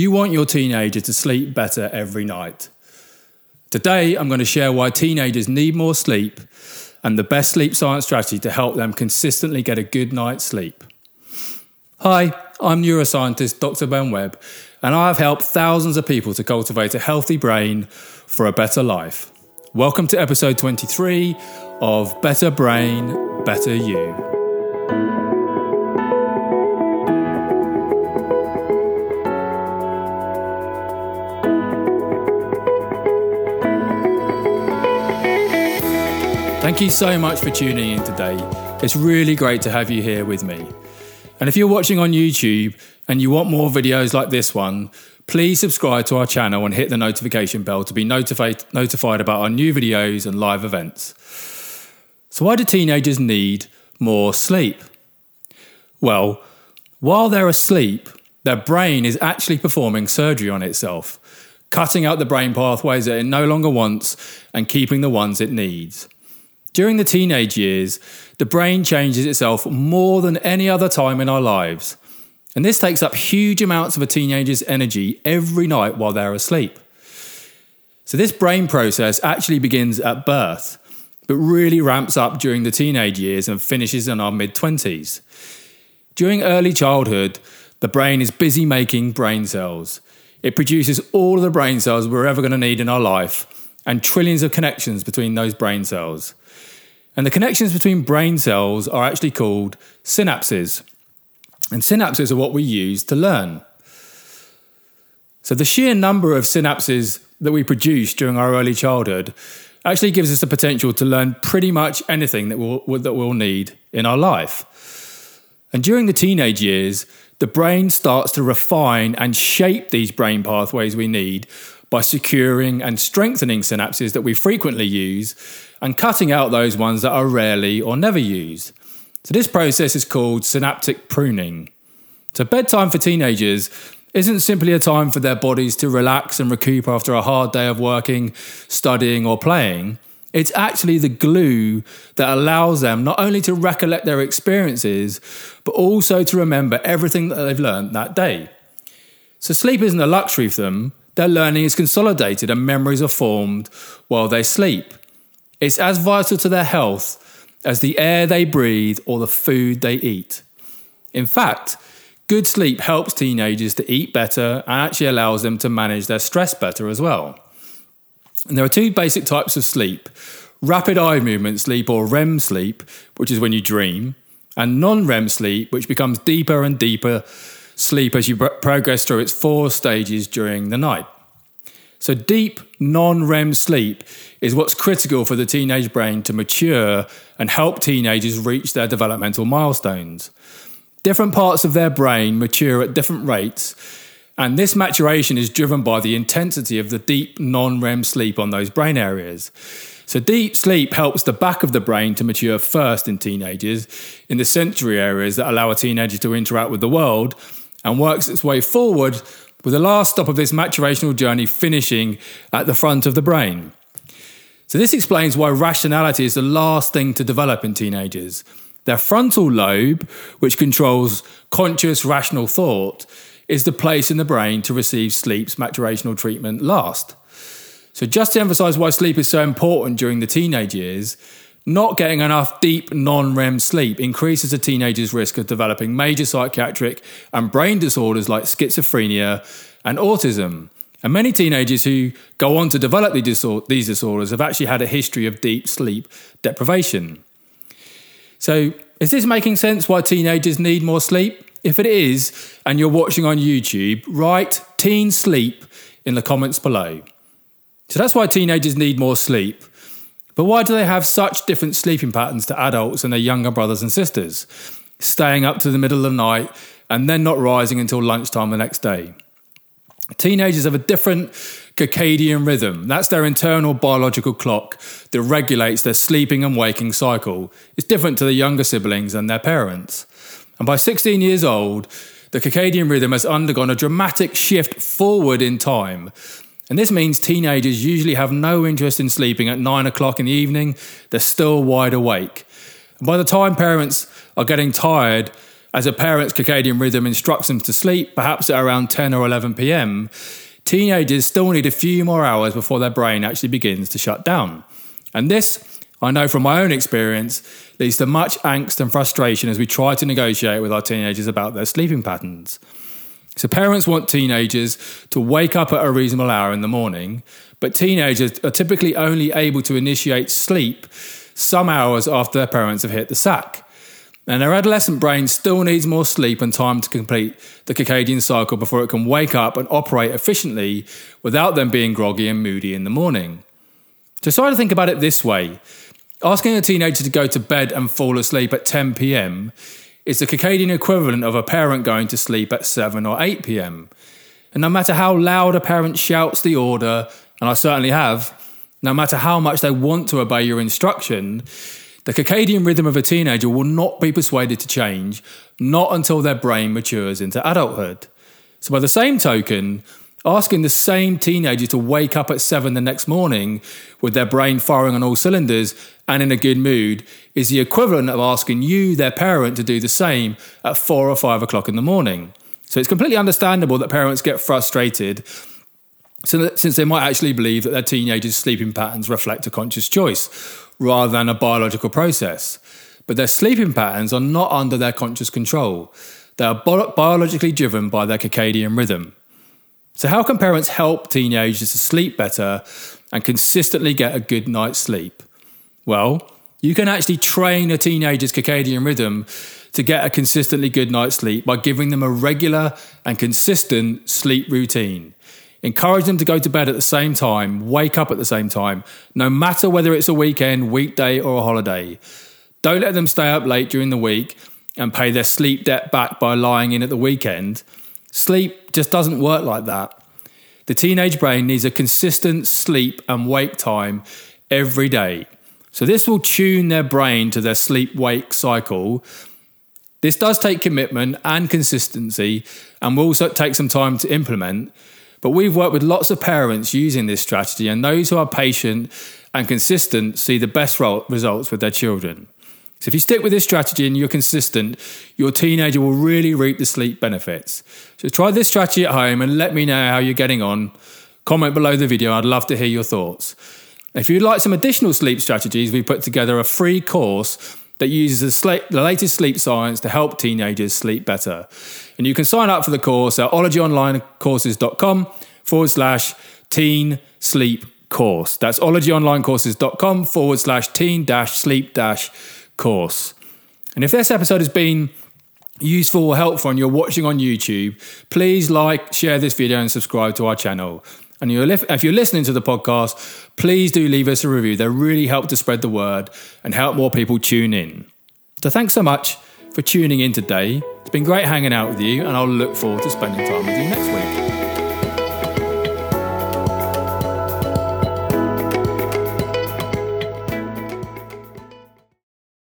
You want your teenager to sleep better every night. Today, I'm going to share why teenagers need more sleep and the best sleep science strategy to help them consistently get a good night's sleep. Hi, I'm neuroscientist Dr. Ben Webb, and I have helped thousands of people to cultivate a healthy brain for a better life. Welcome to episode 23 of Better Brain, Better You. Thank you so much for tuning in today. It's really great to have you here with me. And if you're watching on YouTube and you want more videos like this one, please subscribe to our channel and hit the notification bell to be notified, notified about our new videos and live events. So, why do teenagers need more sleep? Well, while they're asleep, their brain is actually performing surgery on itself, cutting out the brain pathways that it no longer wants and keeping the ones it needs. During the teenage years, the brain changes itself more than any other time in our lives. And this takes up huge amounts of a teenager's energy every night while they're asleep. So, this brain process actually begins at birth, but really ramps up during the teenage years and finishes in our mid 20s. During early childhood, the brain is busy making brain cells. It produces all of the brain cells we're ever going to need in our life and trillions of connections between those brain cells. And the connections between brain cells are actually called synapses. And synapses are what we use to learn. So the sheer number of synapses that we produce during our early childhood actually gives us the potential to learn pretty much anything that we'll, that we'll need in our life. And during the teenage years, the brain starts to refine and shape these brain pathways we need by securing and strengthening synapses that we frequently use and cutting out those ones that are rarely or never used. So, this process is called synaptic pruning. So, bedtime for teenagers isn't simply a time for their bodies to relax and recoup after a hard day of working, studying, or playing. It's actually the glue that allows them not only to recollect their experiences, but also to remember everything that they've learned that day. So, sleep isn't a luxury for them, their learning is consolidated and memories are formed while they sleep. It's as vital to their health as the air they breathe or the food they eat. In fact, good sleep helps teenagers to eat better and actually allows them to manage their stress better as well. And there are two basic types of sleep rapid eye movement sleep or REM sleep, which is when you dream, and non REM sleep, which becomes deeper and deeper sleep as you progress through its four stages during the night. So, deep non REM sleep is what's critical for the teenage brain to mature and help teenagers reach their developmental milestones. Different parts of their brain mature at different rates, and this maturation is driven by the intensity of the deep non REM sleep on those brain areas. So, deep sleep helps the back of the brain to mature first in teenagers in the sensory areas that allow a teenager to interact with the world and works its way forward with the last stop of this maturational journey finishing at the front of the brain. So, this explains why rationality is the last thing to develop in teenagers. Their frontal lobe, which controls conscious, rational thought, is the place in the brain to receive sleep's maturational treatment last. So, just to emphasize why sleep is so important during the teenage years, not getting enough deep non REM sleep increases a teenager's risk of developing major psychiatric and brain disorders like schizophrenia and autism. And many teenagers who go on to develop these disorders have actually had a history of deep sleep deprivation. So, is this making sense why teenagers need more sleep? If it is, and you're watching on YouTube, write teen sleep in the comments below. So that's why teenagers need more sleep. But why do they have such different sleeping patterns to adults and their younger brothers and sisters, staying up to the middle of the night and then not rising until lunchtime the next day? Teenagers have a different circadian rhythm. That's their internal biological clock that regulates their sleeping and waking cycle. It's different to the younger siblings and their parents. And by 16 years old, the circadian rhythm has undergone a dramatic shift forward in time and this means teenagers usually have no interest in sleeping at nine o'clock in the evening, they're still wide awake. And by the time parents are getting tired as a parent's circadian rhythm instructs them to sleep, perhaps at around 10 or 11 pm, teenagers still need a few more hours before their brain actually begins to shut down. And this, I know from my own experience, leads to much angst and frustration as we try to negotiate with our teenagers about their sleeping patterns. So, parents want teenagers to wake up at a reasonable hour in the morning, but teenagers are typically only able to initiate sleep some hours after their parents have hit the sack. And their adolescent brain still needs more sleep and time to complete the circadian cycle before it can wake up and operate efficiently without them being groggy and moody in the morning. So try to think about it this way asking a teenager to go to bed and fall asleep at 10 pm is the circadian equivalent of a parent going to sleep at 7 or 8 pm. And no matter how loud a parent shouts the order, and I certainly have, no matter how much they want to obey your instruction, the circadian rhythm of a teenager will not be persuaded to change, not until their brain matures into adulthood. So, by the same token, asking the same teenager to wake up at seven the next morning with their brain firing on all cylinders and in a good mood is the equivalent of asking you, their parent, to do the same at four or five o'clock in the morning. So, it's completely understandable that parents get frustrated since they might actually believe that their teenagers' sleeping patterns reflect a conscious choice rather than a biological process. But their sleeping patterns are not under their conscious control. They are bi- biologically driven by their circadian rhythm. So, how can parents help teenagers to sleep better and consistently get a good night's sleep? Well, you can actually train a teenager's circadian rhythm to get a consistently good night's sleep by giving them a regular and consistent sleep routine. Encourage them to go to bed at the same time, wake up at the same time, no matter whether it's a weekend, weekday, or a holiday. Don't let them stay up late during the week and pay their sleep debt back by lying in at the weekend. Sleep just doesn't work like that. The teenage brain needs a consistent sleep and wake time every day. So, this will tune their brain to their sleep wake cycle. This does take commitment and consistency and will also take some time to implement. But we've worked with lots of parents using this strategy, and those who are patient and consistent see the best results with their children. So, if you stick with this strategy and you're consistent, your teenager will really reap the sleep benefits. So, try this strategy at home and let me know how you're getting on. Comment below the video, I'd love to hear your thoughts. If you'd like some additional sleep strategies, we put together a free course that uses the, latest sleep science to help teenagers sleep better. And you can sign up for the course at ologyonlinecourses.com forward slash teen sleep course. That's ologyonlinecourses.com forward slash teen dash sleep dash course. And if this episode has been useful or helpful and you're watching on YouTube, please like, share this video, and subscribe to our channel. And if you're listening to the podcast, please do leave us a review. They really help to spread the word and help more people tune in. So thanks so much for tuning in today. It's been great hanging out with you, and I'll look forward to spending time with you next week.